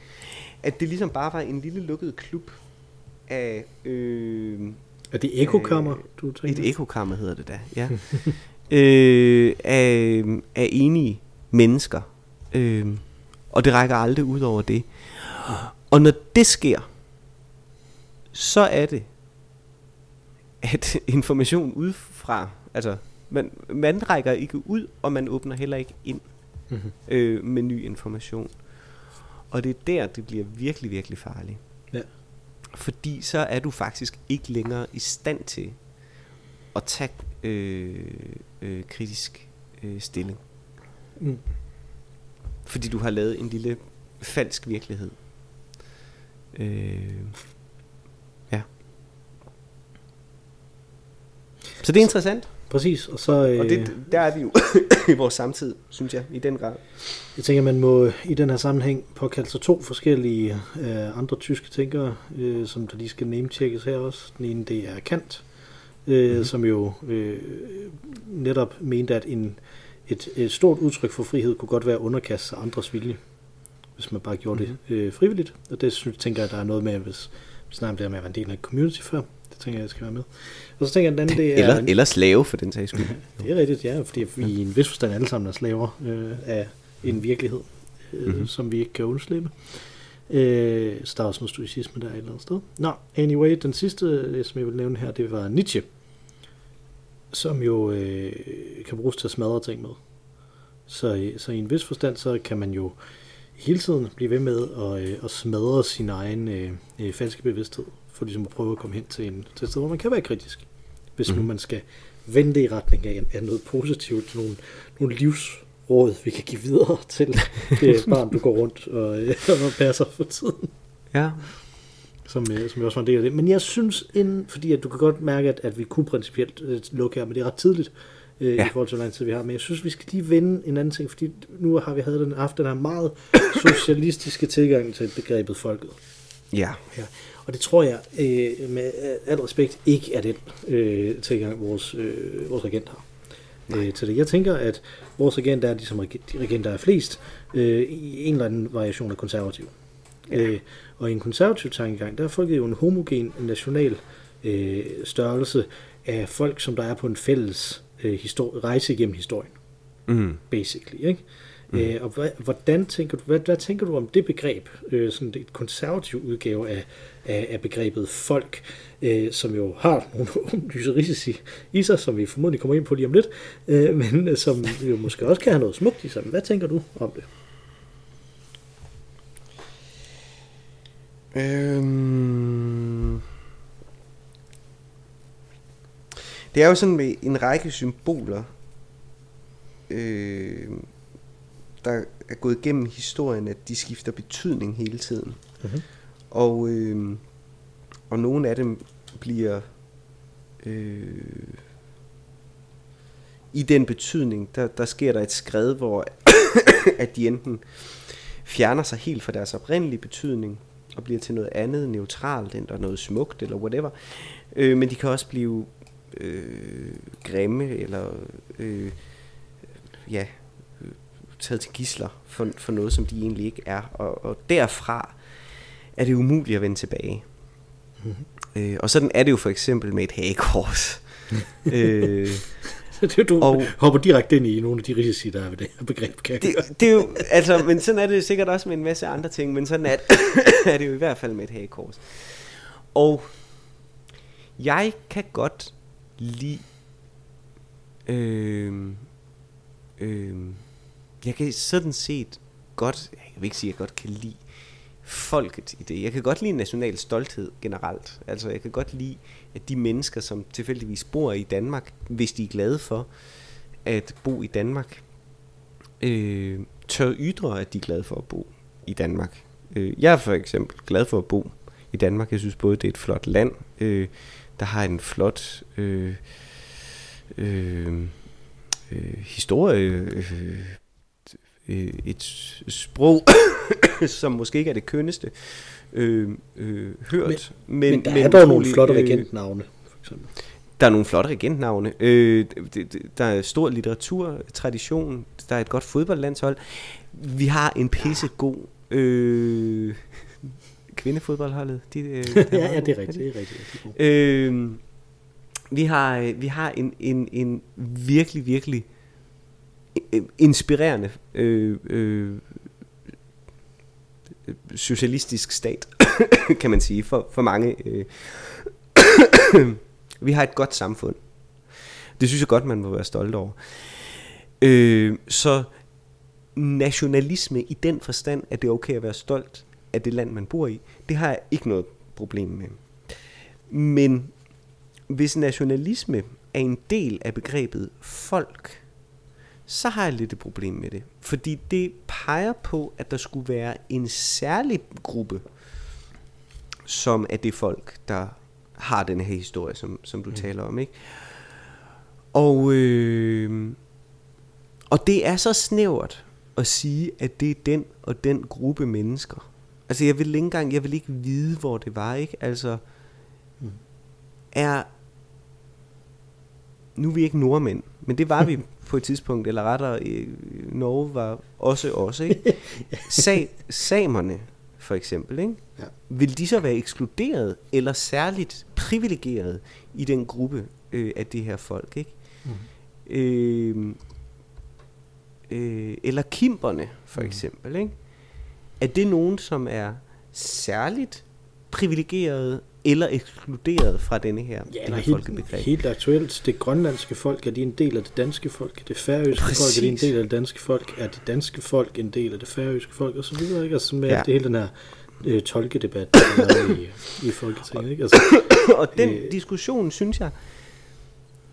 At det ligesom bare var en lille lukket klub af... Øh, Er det ekokammer, du tænker? et ekokammer hedder det da, ja. øh, af, af enige mennesker. Øh, og det rækker aldrig ud over det. Og når det sker, så er det, at information udefra, altså man, man rækker ikke ud, og man åbner heller ikke ind Mhm. øh, med ny information. Og det er der, det bliver virkelig, virkelig farligt. Ja. Fordi så er du faktisk ikke længere i stand til at tage øh, øh, kritisk øh, stilling. Mm. Fordi du har lavet en lille falsk virkelighed. Øh, ja. Så det er interessant. Præcis, og så... Øh, Og det, der er vi jo i vores samtid, synes jeg, i den grad. Jeg tænker, man må i den her sammenhæng påkalde sig to forskellige øh, andre tyske tænkere, øh, som der lige skal name-tjekkes her også. Den ene, det er Kant, øh, mm-hmm. som jo øh, netop mente, at en, et, et stort udtryk for frihed kunne godt være at underkaste sig andres vilje, hvis man bare gjorde mm-hmm. det øh, frivilligt. Og det synes, tænker jeg, der er noget med, hvis vi snakker om det her med at være en del af community før. Det tænker jeg, jeg skal være med. Og så tænker jeg, den anden, det er... Eller, eller slave, for den sags skyld. Det er rigtigt, ja, fordi vi i en vis forstand alle sammen er slaver øh, af en virkelighed, øh, Mhm. mm-hmm. som vi ikke kan undslippe. Øh, så der er også noget stoicisme der et eller andet sted. Nå, anyway, den sidste, øh, som jeg vil nævne her, det var Nietzsche, som jo øh, kan bruges til at smadre ting med. Så, øh, så i en vis forstand, så kan man jo hele tiden blive ved med at, øh, at smadre sin egen øh, øh, falske bevidsthed, for ligesom at prøve at komme hen til, en, til et sted, hvor man kan være kritisk. Hvis mm. nu Mhm. man skal vende det i retning af, af noget positivt, nogle, nogle livsråd, vi kan give videre til det barn, du går rundt og, og passer for tiden, Ja. som, øh, som jo også var en del af det. Men jeg synes, inden, fordi at du kan godt mærke, at, at vi kunne principielt øh, lukke her, men det er ret tidligt, øh, ja. I forhold til, hvor lang tid vi har. Men jeg synes, vi skal lige vende en anden ting, fordi nu har vi havde den, haft den her meget socialistiske tilgang til begrebet folket. Ja. Ja. Og det tror jeg, øh, med al respekt, ikke er den øh, tilgang, vores, øh, vores regent har. Øh, til det. Jeg tænker, at vores regent er, de som de regenter er flest, øh, i en eller anden variation af konservativ. Ja. Øh, og i en konservativ tankegang, der er folket jo en homogen national øh, størrelse af folk, som der er på en fælles øh, histori- rejse igennem historien Mm. basically. Ikke? Mm. Øh, og hvad, hvordan tænker du, hvad, hvad tænker du om det begreb, øh, sådan et konservativ udgave af, af, af begrebet folk, øh, som jo har nogle åbenlyse risici i sig, som vi formodentlig kommer ind på lige om lidt, øh, men øh, som jo måske også kan have noget smukt i sig. Hvad tænker du om det? Øhm. Det er jo sådan med en række symboler, øh, der er gået igennem historien, at de skifter betydning hele tiden. Mhm. Og, øh, og nogle af dem bliver øh, i den betydning, der, der sker der et skred, hvor at de enten fjerner sig helt fra deres oprindelige betydning, og bliver til noget andet neutralt, eller noget smukt, eller whatever. Øh, men de kan også blive øh, grimme, eller øh, ja, øh, taget til gisler for, for noget, som de egentlig ikke er. Og, og derfra er det umuligt at vende tilbage. Mhm. Øh, og sådan er det jo for eksempel med et hagekors. øh, Det, du Og- hopper direkte ind i nogle af de risici, der er ved det her begreb. Kan det, det er jo, altså, men sådan er det sikkert også med en masse andre ting, men sådan er, er det jo i hvert fald med et hagekors. Og jeg kan godt lide Øh, øh, jeg kan sådan set godt, jeg vil ikke sige, at jeg godt kan lide folket i det. Jeg kan godt lide national stolthed generelt. Altså jeg kan godt lide, at de mennesker, som tilfældigvis bor i Danmark, hvis de er glade for at bo i Danmark, øh, tør ytre, at de er glade for at bo i Danmark. Øh, jeg er for eksempel glad for at bo i Danmark. Jeg synes både, det er et flot land, øh, der har en flot øh, øh, øh, historie, øh, øh, et sprog, som måske ikke er det kønneste øh, øh, hørt. Men, men, men der men er dog nogle flotte øh, regentnavne, for eksempel. Der er nogle flotte regentnavne. Øh, der er stor litteratur, tradition, der er et godt fodboldlandshold. Vi har en pissegod øh, kvindefodboldholdet. De, øh, ja, ja, det er rigtigt. Det er rigtigt. Øh, vi har, vi har en, en, en virkelig, virkelig Øh, inspirerende øh, øh, socialistisk stat, kan man sige, for, for mange. Øh. vi har et godt samfund. Det synes jeg godt, man må være stolt over. Øh, så nationalisme i den forstand, at det er okay at være stolt af det land, man bor i, det har jeg ikke noget problem med. Men hvis nationalisme er en del af begrebet folk, så har jeg lidt et problem med det. Fordi det peger på, at der skulle være en særlig gruppe, som er det folk, der har den her historie, som, som du mm. taler om. ikke? Og, øh, og det er så snævert at sige, at det er den og den gruppe mennesker. Altså jeg vil ikke engang, jeg vil ikke vide, hvor det var, ikke? Altså, mm. er, nu er vi ikke nordmænd, men det var vi på et tidspunkt, eller rettere, i Norge var også også, ikke? Sa- samerne, for eksempel, ikke? Ja. Vil de så være ekskluderet, eller særligt privilegeret i den gruppe øh, af det her folk, ikke? Mm. Øh, øh, eller kimperne, for mm. eksempel, ikke? Er det nogen, som er særligt privilegeret eller ekskluderet fra denne her, ja, det her helt, folkebegreb. Helt aktuelt, det grønlandske folk, er de en del af det danske folk? Det færøske Præcis. folk, er de en del af det danske folk? Er det danske folk en del af det færøske folk? Og så videre, ikke? Altså med ja. det hele den her øh, tolkedebat, der er i, i Folketinget, ikke? Altså, og den øh, diskussion, synes jeg,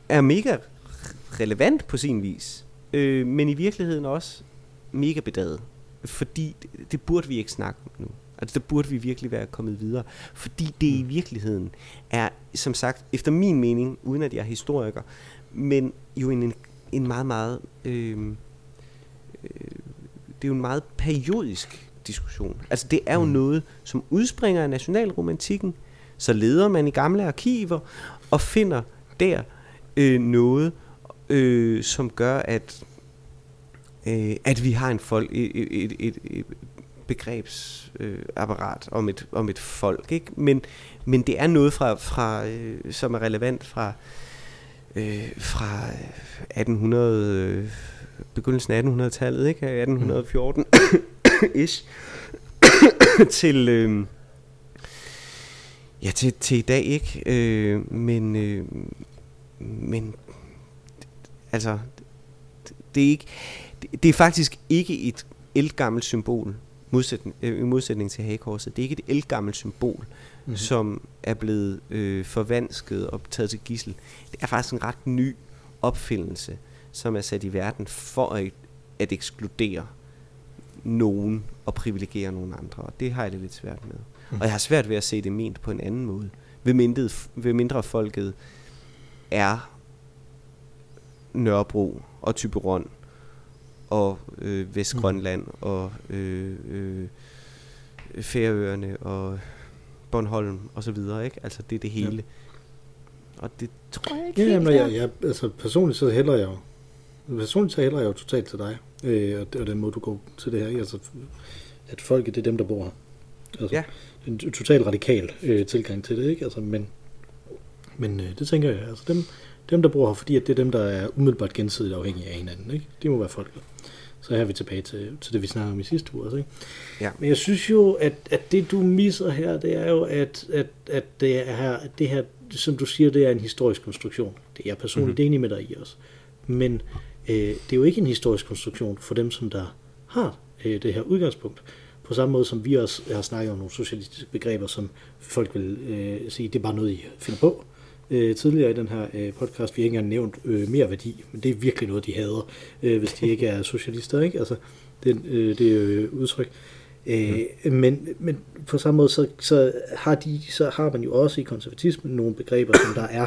er mega relevant på sin vis, øh, men i virkeligheden også mega bedaget. Fordi det, det burde vi ikke snakke om nu. Altså der burde vi virkelig være kommet videre. Fordi det i mm. virkeligheden er, som sagt, efter min mening, uden at jeg er historiker, men jo en, en meget, meget... Øh, øh, det er jo en meget periodisk diskussion. Altså det er jo mm. noget, som udspringer af nationalromantikken. Så leder man i gamle arkiver og finder der øh, noget, øh, som gør, at øh, at vi har en folk, et, et, et, et begrebsapparat øh, om, et, om et folk. Ikke? Men, men det er noget, fra, fra, øh, som er relevant fra, øh, fra 1800, øh, begyndelsen af 1800-tallet, ikke? 1814 ish til øh, ja til, til i dag ikke øh, men øh, men altså det er ikke det, det er faktisk ikke et elgammelt symbol modsætning, øh, i modsætning til hagekorset. Det er ikke et elgammelt symbol, mm-hmm. som er blevet øh, forvansket og taget til gissel. Det er faktisk en ret ny opfindelse, som er sat i verden for at, at ekskludere nogen og privilegere nogen andre. Og det har jeg det lidt svært med. Mm. Og jeg har svært ved at se det ment på en anden måde. Ved mindre, ved mindre folket er Nørrebro og Tyberon og øh, Vestgrønland mm. og øh, øh, Færøerne og Bornholm og så videre, ikke? Altså det er det hele. Ja. Og det tror jeg ikke ja, helt jeg, jeg, altså personligt så hælder jeg jo personligt så hælder jeg jo totalt til dig øh, og, og den måde du går til det her, ikke? Altså at folket det er dem der bor her. Altså, ja. en total radikal øh, tilgang til det, ikke? Altså, men men øh, det tænker jeg, altså dem, dem der bor her, fordi at det er dem, der er umiddelbart gensidigt afhængige af hinanden, ikke? Det må være folket. Så er vi tilbage til, til det, vi snakkede om i sidste uge også, ikke? Ja. Men jeg synes jo, at, at det du misser her, det er jo, at, at, at det, er her, det her, som du siger, det er en historisk konstruktion. Det er jeg personligt mm-hmm. enig med dig i også. Men øh, det er jo ikke en historisk konstruktion for dem, som der har øh, det her udgangspunkt. På samme måde som vi også har snakket om nogle socialistiske begreber, som folk vil øh, sige, det er bare noget, I finder på. Øh, tidligere i den her øh, podcast, vi har ikke engang nævnt øh, mere værdi, men det er virkelig noget, de hader, øh, hvis de ikke er socialister. Ikke? Altså, det, øh, det er øh, udtryk. Øh, mm. men, men på samme måde, så, så, har de, så har man jo også i konservatismen nogle begreber, som der er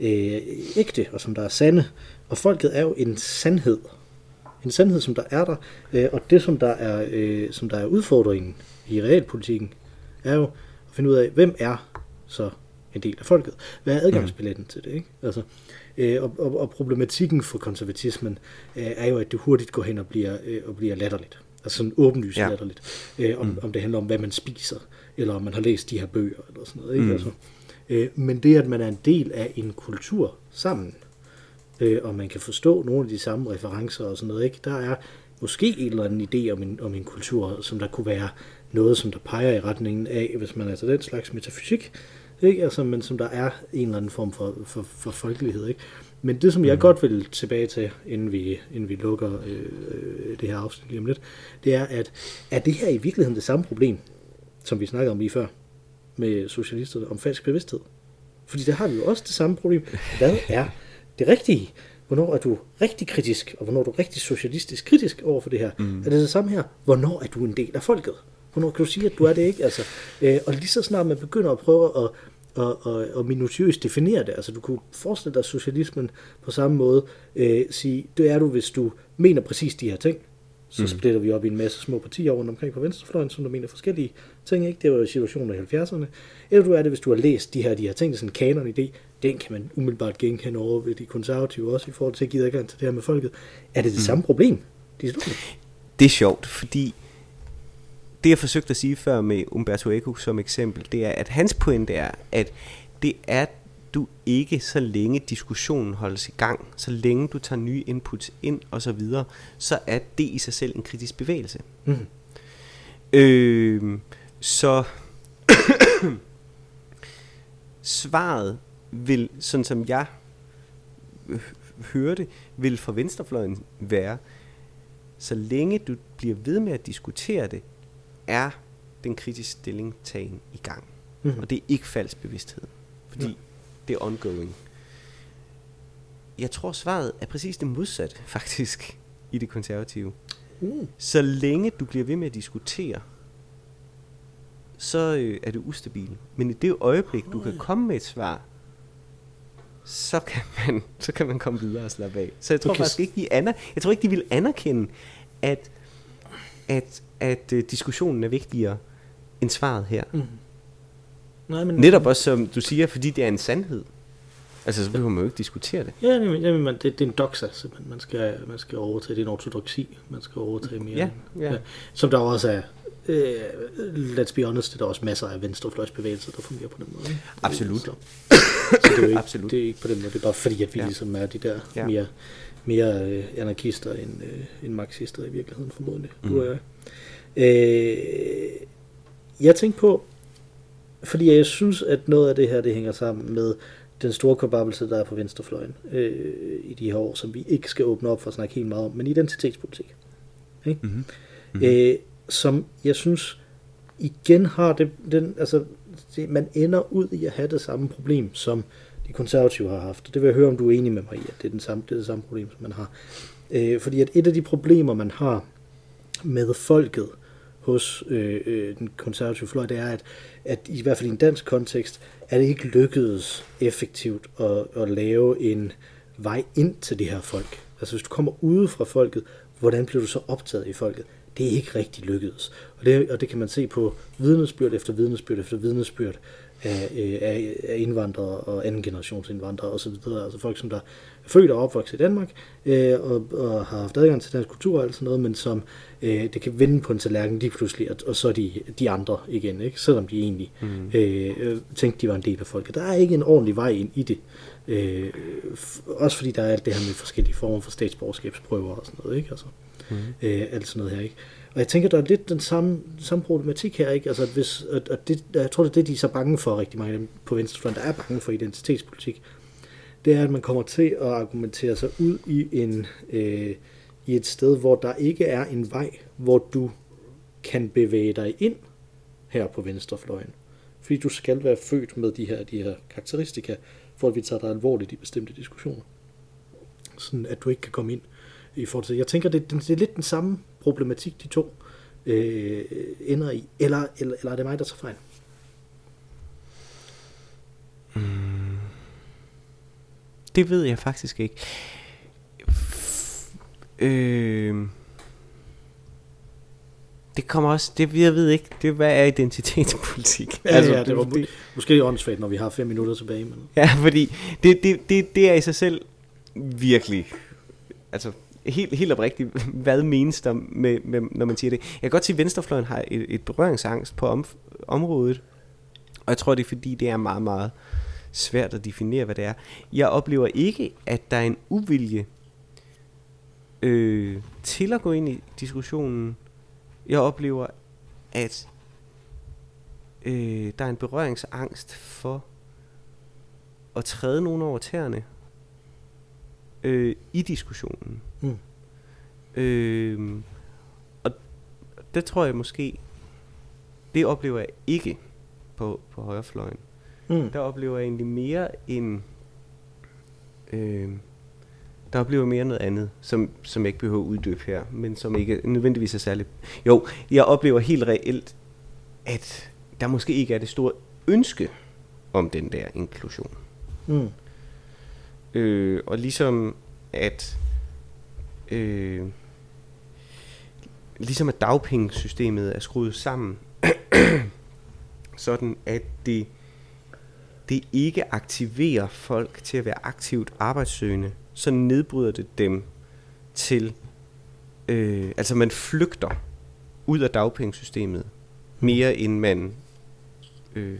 øh, ægte, og som der er sande. Og folket er jo en sandhed. En sandhed, som der er der. Øh, og det, som der er, øh, som der er udfordringen i realpolitikken, er jo at finde ud af, hvem er så en del af folket. Hvad er adgangsbilletten mm. til det? Ikke? Altså, øh, og, og, og problematikken for konservatismen øh, er jo, at det hurtigt går hen og bliver, øh, og bliver latterligt. Altså sådan åbenlyst ja. latterligt. Øh, om, mm. om det handler om, hvad man spiser, eller om man har læst de her bøger, eller sådan noget. Ikke? Mm. Altså, øh, men det, at man er en del af en kultur sammen, øh, og man kan forstå nogle af de samme referencer og sådan noget, ikke? der er måske en eller anden idé om en, om en kultur, som der kunne være noget, som der peger i retningen af, hvis man er til den slags metafysik, ikke? Altså, men som der er en eller anden form for, for, for folkelighed. Ikke? Men det, som jeg mm. godt vil tilbage til, inden vi, inden vi lukker øh, det her afsnit lige om lidt, det er, at er det her i virkeligheden det samme problem, som vi snakkede om lige før, med socialisterne om falsk bevidsthed? Fordi der har vi jo også det samme problem. Hvad er det rigtige? Hvornår er du rigtig kritisk, og hvornår er du rigtig socialistisk kritisk over for det her? Mm. Er det det samme her? Hvornår er du en del af folket? Hvornår kan du sige, at du er det ikke? Altså, øh, og lige så snart man begynder at prøve at og, og, og minutiøst definere det. Altså du kunne forestille dig socialismen på samme måde øh, sige, det er du, hvis du mener præcis de her ting. Så mm. splitter vi op i en masse små partier rundt omkring på venstrefløjen, som der mener forskellige ting. Ikke? Det var jo situationen i 70'erne. Eller du er det, hvis du har læst de her, de her ting, det er sådan en kanon-idé. Den kan man umiddelbart genkende over ved de konservative også, i forhold til at give adgang til det her med folket. Er det det mm. samme problem? De det er sjovt, fordi det jeg forsøgte at sige før med Umberto Eco som eksempel, det er, at hans pointe er, at det er du ikke, så længe diskussionen holdes i gang, så længe du tager nye inputs ind og så videre, så er det i sig selv en kritisk bevægelse. Mm. Øh, så svaret vil, sådan som jeg hørte, vil for venstrefløjen være, så længe du bliver ved med at diskutere det, er den kritiske stilling tagen i gang. Mm-hmm. Og det er ikke falsk bevidsthed, fordi ja. det er ongoing. Jeg tror svaret er præcis det modsatte, faktisk, i det konservative. Mm. Så længe du bliver ved med at diskutere, så øh, er det ustabil. Men i det øjeblik, du kan komme med et svar, så kan man, så kan man komme videre og slappe af. Så jeg tror okay. faktisk ikke, de aner, jeg tror ikke, de vil anerkende, at, at at øh, diskussionen er vigtigere end svaret her. Mm. Nej, men, Netop også, som du siger, fordi det er en sandhed. Altså, så behøver man jo ikke diskutere det. Ja, jamen, jamen, det, det er en doxa, simpelthen. Man skal, man skal overtage, det er en ortodoksi, man skal overtage mere. Ja, ja. ja. Som der også er, øh, let's be honest, det er der også masser af venstrefløjsbevægelser, der fungerer på den måde. Absolut. Så, så det, er jo ikke, Absolut. det er ikke på den måde, det er bare fordi, at vi ja. ligesom er de der ja. mere, mere øh, anarkister end, øh, end marxister i virkeligheden, formodentlig. Mm. Du og jeg. Øh, jeg tænkte på, fordi jeg synes, at noget af det her, det hænger sammen med den store kobabelse, der er på venstrefløjen øh, i de her år, som vi ikke skal åbne op for at snakke helt meget om, men identitetspolitik. Ikke? Mm-hmm. Mm-hmm. Øh, som jeg synes igen har det, den, altså, det, man ender ud i at have det samme problem, som de konservative har haft. Det vil jeg høre, om du er enig med mig i, at det er, den samme, det er det samme problem, som man har. Øh, fordi at et af de problemer, man har med folket, hos øh, øh, den konservative fløj, det er, at, at i hvert fald i en dansk kontekst, er det ikke lykkedes effektivt at, at lave en vej ind til det her folk. Altså hvis du kommer ude fra folket, hvordan bliver du så optaget i folket? Det er ikke rigtig lykkedes. Og det, og det kan man se på vidnesbyrd efter vidnesbyrd efter vidnesbyrd øh, af, af indvandrere og anden generations indvandrere osv. Altså folk, som der er født og opvokset i Danmark øh, og, og har haft adgang til dansk kultur og alt sådan noget, men som øh, det kan vende på en tallerken lige pludselig, og, og så er de, de andre igen, ikke? selvom de egentlig mm. øh, tænkte, de var en del af folket. Der er ikke en ordentlig vej ind i det. Øh, også fordi der er alt det her med forskellige former for statsborgerskabsprøver og sådan noget. Ikke? Altså, mm. øh, alt sådan noget her. Ikke? Og jeg tænker, der er lidt den samme, samme problematik her, ikke? Altså, at hvis, at, at det, jeg tror, det er det, de er så bange for, rigtig mange af dem på venstrefløjen, der er bange for identitetspolitik. det er, at man kommer til at argumentere sig ud i, en, øh, i et sted, hvor der ikke er en vej, hvor du kan bevæge dig ind her på venstrefløjen. Fordi du skal være født med de her, de her karakteristika, for at vi tager dig alvorligt i bestemte diskussioner. Sådan at du ikke kan komme ind i forhold til... Jeg tænker, det, det er lidt den samme problematik, de to øh, ender i. Eller, eller, eller er det mig, der tager fejl? Mm. Det ved jeg faktisk ikke. Øh, det kommer også, det jeg ved ikke, det hvad er identitetspolitik? Ja, altså, ja det var det, måske åndssvagt, når vi har fem minutter tilbage. Men... Ja, fordi det, det, det, det er i sig selv virkelig, altså helt, helt oprigtigt, hvad menes der, med, med, når man siger det? Jeg kan godt sige, at Venstrefløjen har et, et berøringsangst på om, området, og jeg tror, det er fordi, det er meget, meget svært at definere, hvad det er. Jeg oplever ikke, at der er en uvilje øh, til at gå ind i diskussionen. Jeg oplever, at øh, der er en berøringsangst for at træde nogen over tæerne øh, i diskussionen. Mm. Øh, og det tror jeg måske, det oplever jeg ikke på, på højrefløjen. Mm. Der oplever jeg egentlig mere en... Øh, der oplever mere noget andet, som, som jeg ikke behøver at uddybe her, men som ikke nødvendigvis er særligt... Jo, jeg oplever helt reelt, at der måske ikke er det store ønske om den der inklusion. Mm. Øh, og ligesom at øh, ligesom at dagpengesystemet er skruet sammen, sådan at det, det ikke aktiverer folk til at være aktivt arbejdssøgende, så nedbryder det dem til, øh, altså man flygter ud af dagpengesystemet, mere end man øh,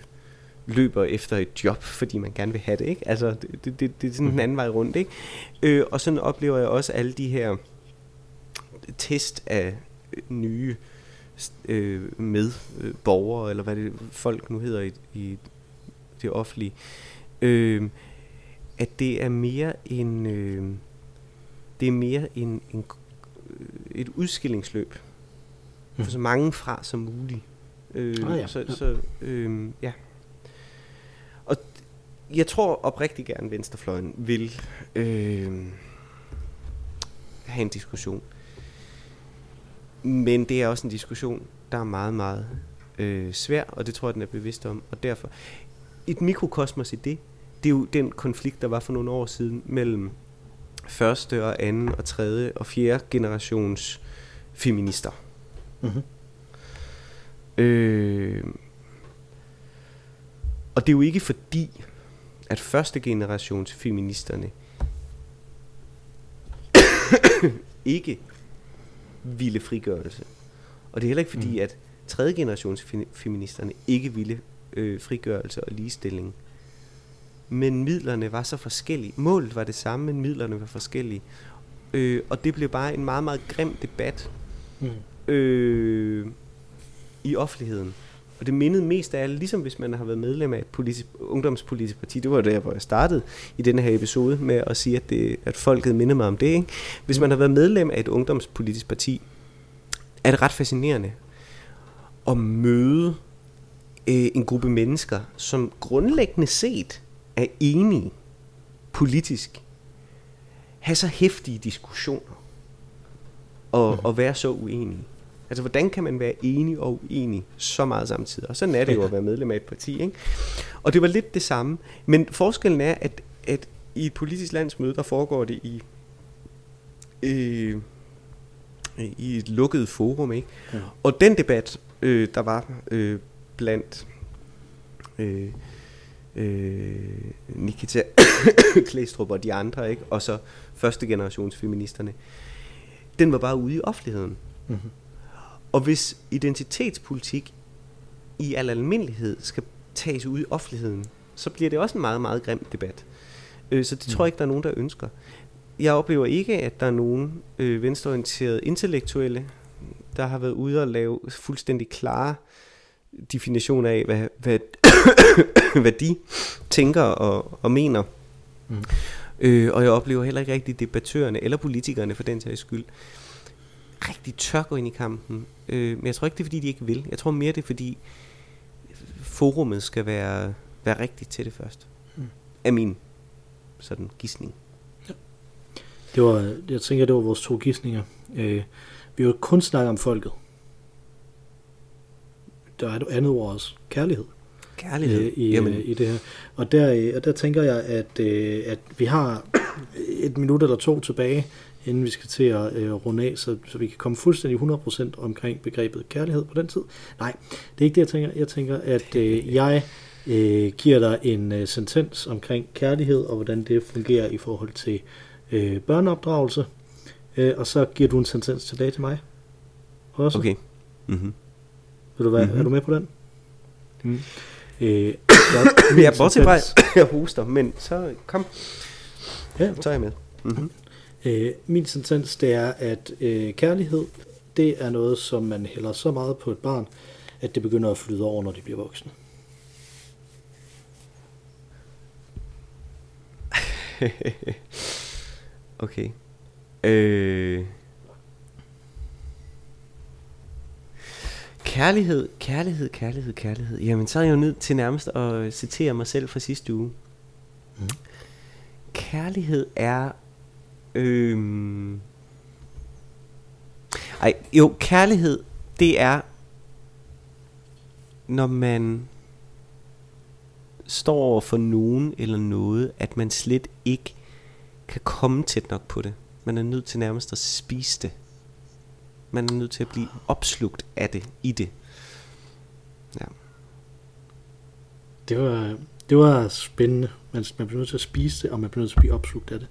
løber efter et job, fordi man gerne vil have det, ikke? Altså, det, det, det, det er sådan en mhm. anden vej rundt, ikke? Øh, og sådan oplever jeg også alle de her test af nye øh, med øh, eller hvad det folk nu hedder i, i det offentlige, øh, at det er mere en øh, det er mere en, en et udskillingsløb for mm. så mange fra som muligt. Øh, ah, ja. Så, så øh, ja jeg tror oprigtigt gerne, Venstrefløjen vil øh, have en diskussion. Men det er også en diskussion, der er meget, meget øh, svær, og det tror jeg, den er bevidst om. Og derfor, et mikrokosmos i det, det er jo den konflikt, der var for nogle år siden mellem første og anden og tredje og fjerde generations feminister. Mm-hmm. Øh, og det er jo ikke fordi, at første generations feministerne ikke ville frigørelse. Og det er heller ikke fordi, mm. at tredje generations feministerne ikke ville øh, frigørelse og ligestilling. Men midlerne var så forskellige. Målet var det samme, men midlerne var forskellige. Øh, og det blev bare en meget, meget grim debat mm. øh, i offentligheden. Og det mindede mest af alt, ligesom hvis man har været medlem af et politisk, ungdomspolitisk parti, det var der, hvor jeg startede i denne her episode med at sige, at, det, at folket minder mig om det. Ikke? Hvis man har været medlem af et ungdomspolitisk parti, er det ret fascinerende at møde øh, en gruppe mennesker, som grundlæggende set er enige politisk, have så hæftige diskussioner og, mm. og være så uenige. Altså, hvordan kan man være enig og uenig så meget samtidig? Og sådan er det jo at være medlem af et parti, ikke? Og det var lidt det samme. Men forskellen er, at, at i et politisk landsmøde, der foregår det i, øh, i et lukket forum, ikke? Ja. Og den debat, øh, der var øh, blandt øh, øh, Nikita Klæstrup og de andre, ikke? og så første generations feministerne, den var bare ude i offentligheden. Mm-hmm. Og hvis identitetspolitik i al almindelighed skal tages ud i offentligheden, så bliver det også en meget, meget grim debat. Øh, så det mm. tror jeg ikke, der er nogen, der ønsker. Jeg oplever ikke, at der er nogen øh, venstreorienterede intellektuelle, der har været ude og lave fuldstændig klare definitioner af, hvad, hvad, hvad de tænker og, og mener Mm. Øh, og jeg oplever heller ikke rigtig debattørerne, eller politikerne for den sags skyld, rigtig tør gå ind i kampen. Øh, men jeg tror ikke, det er fordi, de ikke vil. Jeg tror mere, det er fordi, forumet skal være, være rigtigt til det først. Mm. Af min sådan gissning. Ja. Det var, jeg tænker, det var vores to gissninger. Øh, vi har kun snakket om folket. Der er et andet ord også. Kærlighed. Kærlighed. Øh, i, Jamen. Øh, i det her. Og der, øh, og der tænker jeg, at, øh, at vi har et minut eller to tilbage, inden vi skal til at øh, runde af, så, så vi kan komme fuldstændig 100% omkring begrebet kærlighed på den tid. Nej, det er ikke det, jeg tænker. Jeg tænker, at øh, jeg øh, giver dig en øh, sentens omkring kærlighed, og hvordan det fungerer i forhold til øh, børneopdragelse, øh, og så giver du en sentens tilbage til mig. Også. Okay. Mm-hmm. Vil du være, mm-hmm. Er du med på den? Mm. Øh, jeg er bortset fra, jeg hoster, men så kom. Ja. Så er jeg med. Mm-hmm. Øh, min sentens, det er, at øh, kærlighed, det er noget, som man hælder så meget på et barn, at det begynder at flyde over, når de bliver voksne. okay. Øh... Kærlighed, kærlighed, kærlighed, kærlighed. Jamen, så er jeg jo nødt til nærmest at citere mig selv fra sidste uge. Mm. Kærlighed er... Øhm, ej, jo, kærlighed, det er, når man står over for nogen eller noget, at man slet ikke kan komme tæt nok på det. Man er nødt til nærmest at spise det. Man er nødt til at blive opslugt af det, i det. Ja. Det var, det var spændende. Man, man bliver nødt til at spise det, og man bliver nødt til at blive opslugt af det.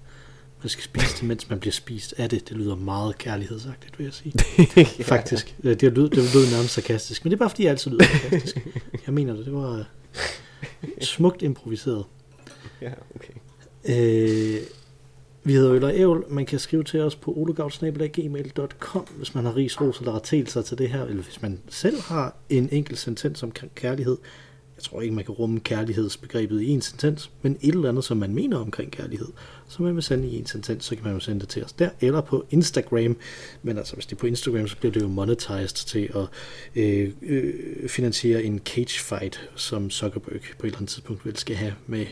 Man skal spise det, mens man bliver spist af det. Det lyder meget kærlighedsagtigt, vil jeg sige. ja. Faktisk. Det lyder, det lyder nærmest sarkastisk, men det er bare fordi, jeg altid lyder sarkastisk. Jeg mener det, det var smukt improviseret. Ja, okay. Øh, vi hedder Øl og Ævl. Man kan skrive til os på olegavl.gmail.com, hvis man har ris, ros eller rettelser til det her, eller hvis man selv har en enkelt sentens om kærlighed. Jeg tror ikke, man kan rumme kærlighedsbegrebet i en sentens, men et eller andet, som man mener omkring kærlighed, som man vil sende i en sentens, så kan man jo sende det til os der, eller på Instagram. Men altså, hvis det er på Instagram, så bliver det jo monetized til at øh, øh, finansiere en cage fight, som Zuckerberg på et eller andet tidspunkt vil skal have med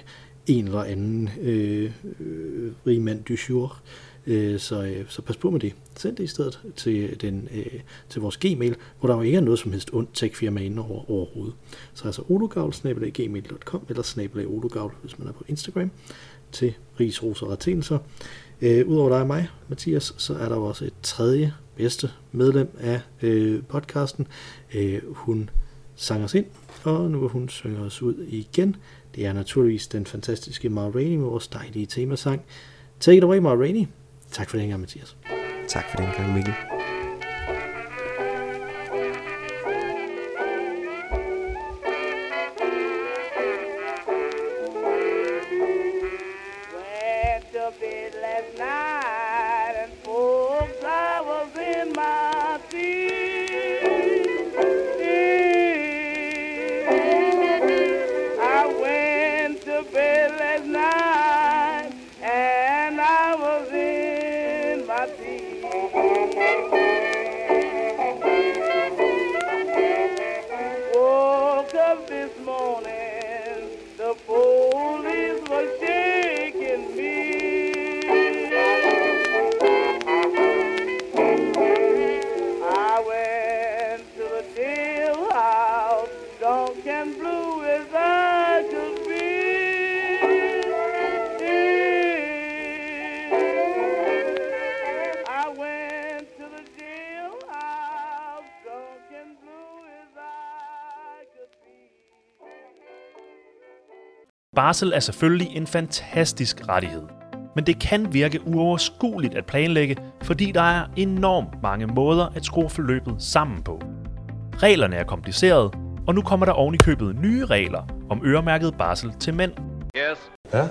en eller anden øh, øh, rigmand du jour. Øh, så, øh, så pas på med det. Send det i stedet til, den, øh, til vores gmail, hvor der jo ikke er noget som helst ondt tech-firma inde over, overhovedet. Så altså ologavl.gmail.com eller snabelag ologavl, hvis man er på Instagram, til ris, ros og retenelser. Øh, Udover dig og mig, Mathias, så er der jo også et tredje bedste medlem af øh, podcasten. Øh, hun sang os ind, og nu vil hun synge os ud igen. Det er naturligvis den fantastiske Ma Rainey med vores dejlige temasang. Take it away, Ma Rainey. Tak for den gang, Mathias. Tak for den gang, Mikkel. Barsel er selvfølgelig en fantastisk rettighed. Men det kan virke uoverskueligt at planlægge, fordi der er enormt mange måder at skrue forløbet sammen på. Reglerne er komplicerede, og nu kommer der oven i købet nye regler om øremærket barsel til mænd. Yes. Ja?